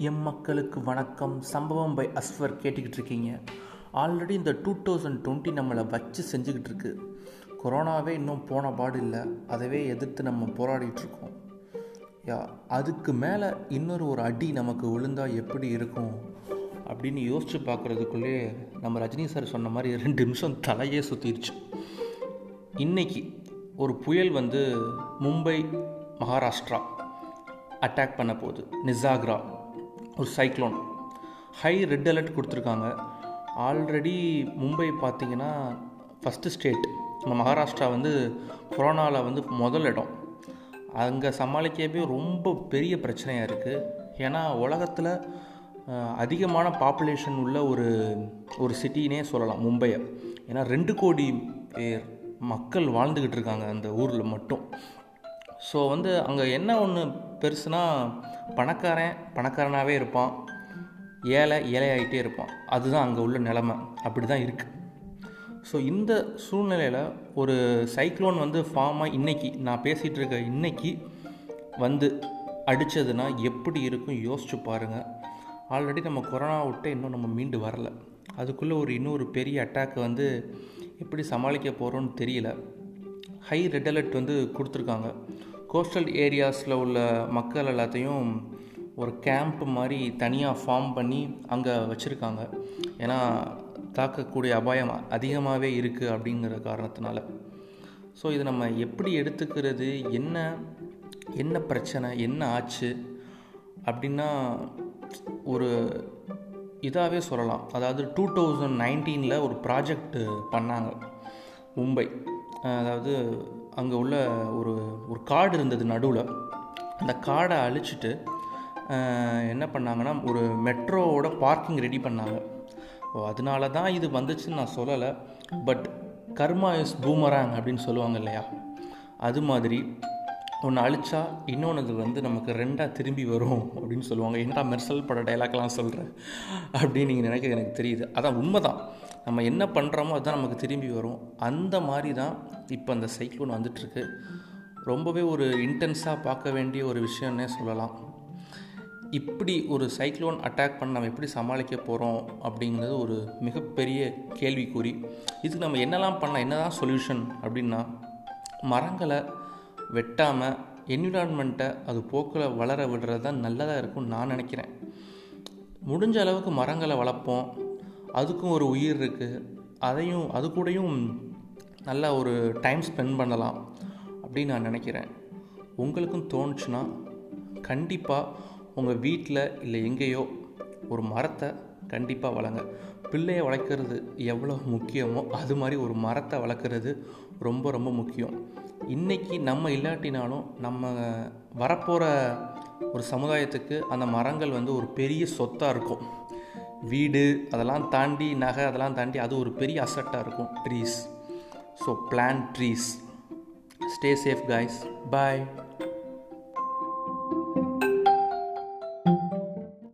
M மக்களுக்கு வணக்கம். சம்பவம் பை அஸ்வர் கேட்டுக்கிட்டு இருக்கீங்க. ஆல்ரெடி இந்த டூ தௌசண்ட் டுவெண்ட்டி நம்மளை வச்சு செஞ்சுக்கிட்டு இருக்கு. கொரோனாவே இன்னும் போன பாடு இல்லை. அதவே எதிர்த்து நம்ம போராடிட்டு இருக்கோம். யா அதுக்கு மேலே இன்னொரு ஒரு அடி நமக்கு விழுந்தா எப்படி இருக்கும்? அப்படின்னு யோசிச்சு பார்க்குறதுக்குள்ளே நம்ம ரஜினி சார் சொன்ன மாதிரி ரெண்டு நிமிஷம் தலையே சுற்றிடுச்சு இன்னைக்கு ஒரு புயல் வந்து மும்பை மகாராஷ்டிரா அட்டாக் பண்ண போகுது. நிசாக்ரா ஒரு சைக்ளோன் ஹை ரெட் அலர்ட் கொடுத்துருக்காங்க. ஆல்ரெடி மும்பை பார்த்தீங்கன்னா ஃபஸ்ட்டு ஸ்டேட் நம்ம மகாராஷ்டிரா வந்து கொரோனாவில் வந்து முதல் இடம். அங்கே சமாளிக்கவே ரொம்ப பெரிய பிரச்சனையாக இருக்குது ஏன்னா உலகத்தில் அதிகமான பாப்புலேஷன் உள்ள ஒரு ஒரு சிட்டினே சொல்லலாம் மும்பையை. ஏன்னா ரெண்டு கோடி பேர் மக்கள் வாழ்ந்துக்கிட்டு இருக்காங்க அந்த ஊரில் மட்டும். ஸோ வந்து அங்கே என்ன ஒன்று பெருசுனா பணக்காரன் பணக்காரனாகவே இருப்பான். ஏழை ஏழையாகிட்டே இருப்பான். அதுதான் அங்கே உள்ள நிலமை. அப்படி தான் இருக்குது ஸோ இந்த சூழ்நிலையில் ஒரு சைக்ளோன் வந்து ஃபார்மாக இன்றைக்கி இன்னைக்கு நான் பேசிகிட்டு இருக்க இன்னைக்கு வந்து அடித்ததுன்னா எப்படி இருக்கும் யோசிச்சு பாருங்கள் ஆல்ரெடி நம்ம கொரோனா விட்டு இன்னும் நம்ம மீண்டு வரல. அதுக்குள்ளே ஒரு இன்னொரு பெரிய அட்டாக்கை வந்து எப்படி சமாளிக்க போகிறோன்னு தெரியல. ஹை ரெட் அலர்ட் வந்து கொடுத்துருக்காங்க. கோஸ்டல் ஏரியாஸில் உள்ள மக்கள் எல்லாத்தையும் ஒரு கேம்ப் மாதிரி தனியாக ஃபார்ம் பண்ணி அங்கே வச்சுருக்காங்க. ஏன்னா தாக்கக்கூடிய அபாயம் அதிகமாகவே இருக்குது அப்படிங்கிற காரணத்தினால. ஸோ இது நம்ம எப்படி எடுத்துக்கிறது? என்ன என்ன பிரச்சனை? என்ன ஆச்சு? அப்படின்னா ஒரு இதாகவே சொல்லலாம். அதாவது டூ தௌசண்ட் நைன்டீனில் ஒரு ப்ராஜெக்ட் பண்ணாங்க. மும்பை. அதாவது அங்கே உள்ள ஒரு ஒரு காடு இருந்தது நடுவில். அந்த காடை அழிச்சிட்டு என்ன பண்ணாங்கன்னா ஒரு மெட்ரோவோட பார்க்கிங் ரெடி பண்ணாங்க. ஓ அதனால தான் இது வந்துச்சுன்னு நான் சொல்லலை. பட் கர்மா இஸ் பூமராங் அப்படின்னு சொல்லுவாங்க இல்லையா? அது மாதிரி ஒன்று அழிச்சா இன்னொன்று வந்து நமக்கு ரெண்டாக திரும்பி வரும் அப்படின்னு சொல்லுவாங்க. என்னடா மெர்சல் பட டைலாக்லாம் சொல்கிறேன் அப்படின்னு நீங்கள் நினைக்கிறது எனக்கு தெரியுது. அதான் உண்மை தான் நம்ம என்ன பண்ணுறோமோ அதுதான் நமக்கு திரும்பி வரும். அந்த மாதிரி தான் இப்போ அந்த சைக்ளோன் வந்துட்டுருக்கு. ரொம்பவே ஒரு இன்டென்ஸாக பார்க்க வேண்டிய ஒரு விஷயம்னே சொல்லலாம். இப்படி ஒரு சைக்ளோன் அட்டாக் பண்ண நம்ம எப்படி சமாளிக்க போகிறோம் அப்படிங்கிறது ஒரு மிகப்பெரிய கேள்விக்குறி. இதுக்கு நம்ம என்னெல்லாம் பண்ணலாம் என்னதான் சொல்யூஷன் அப்படின்னா மரங்களை வெட்டாமல் என்விரான்மெண்ட்டை அது போக்கில் வளர விடுறது தான் நல்லதாக இருக்கும்னு நான் நினைக்கிறேன். முடிஞ்ச அளவுக்கு மரங்களை வளர்ப்போம். அதுக்கும் ஒரு உயிர் இருக்குது அதையும் அது கூடயும் நல்ல ஒரு டைம் ஸ்பெண்ட் பண்ணலாம் அப்படின்னு நான் நினைக்கிறேன். உங்களுக்கும் தோணுச்சுன்னா கண்டிப்பாக உங்கள் வீட்டில் இல்லை எங்கேயோ ஒரு மரத்தை கண்டிப்பாக வளங்க. பிள்ளையை வளர்க்குறது எவ்வளோ முக்கியமோ அது மாதிரி ஒரு மரத்தை வளர்க்குறது ரொம்ப ரொம்ப முக்கியம். இன்றைக்கி நம்ம இல்லாட்டினாலும் நம்ம வரப்போகிற ஒரு சமுதாயத்துக்கு அந்த மரங்கள் வந்து ஒரு பெரிய சொத்தாக இருக்கும். வீடு அதெல்லாம் தாண்டி நகை அதெல்லாம் தாண்டி அது ஒரு பெரிய அசட்டாக இருக்கும். Trees so plant trees stay safe guys bye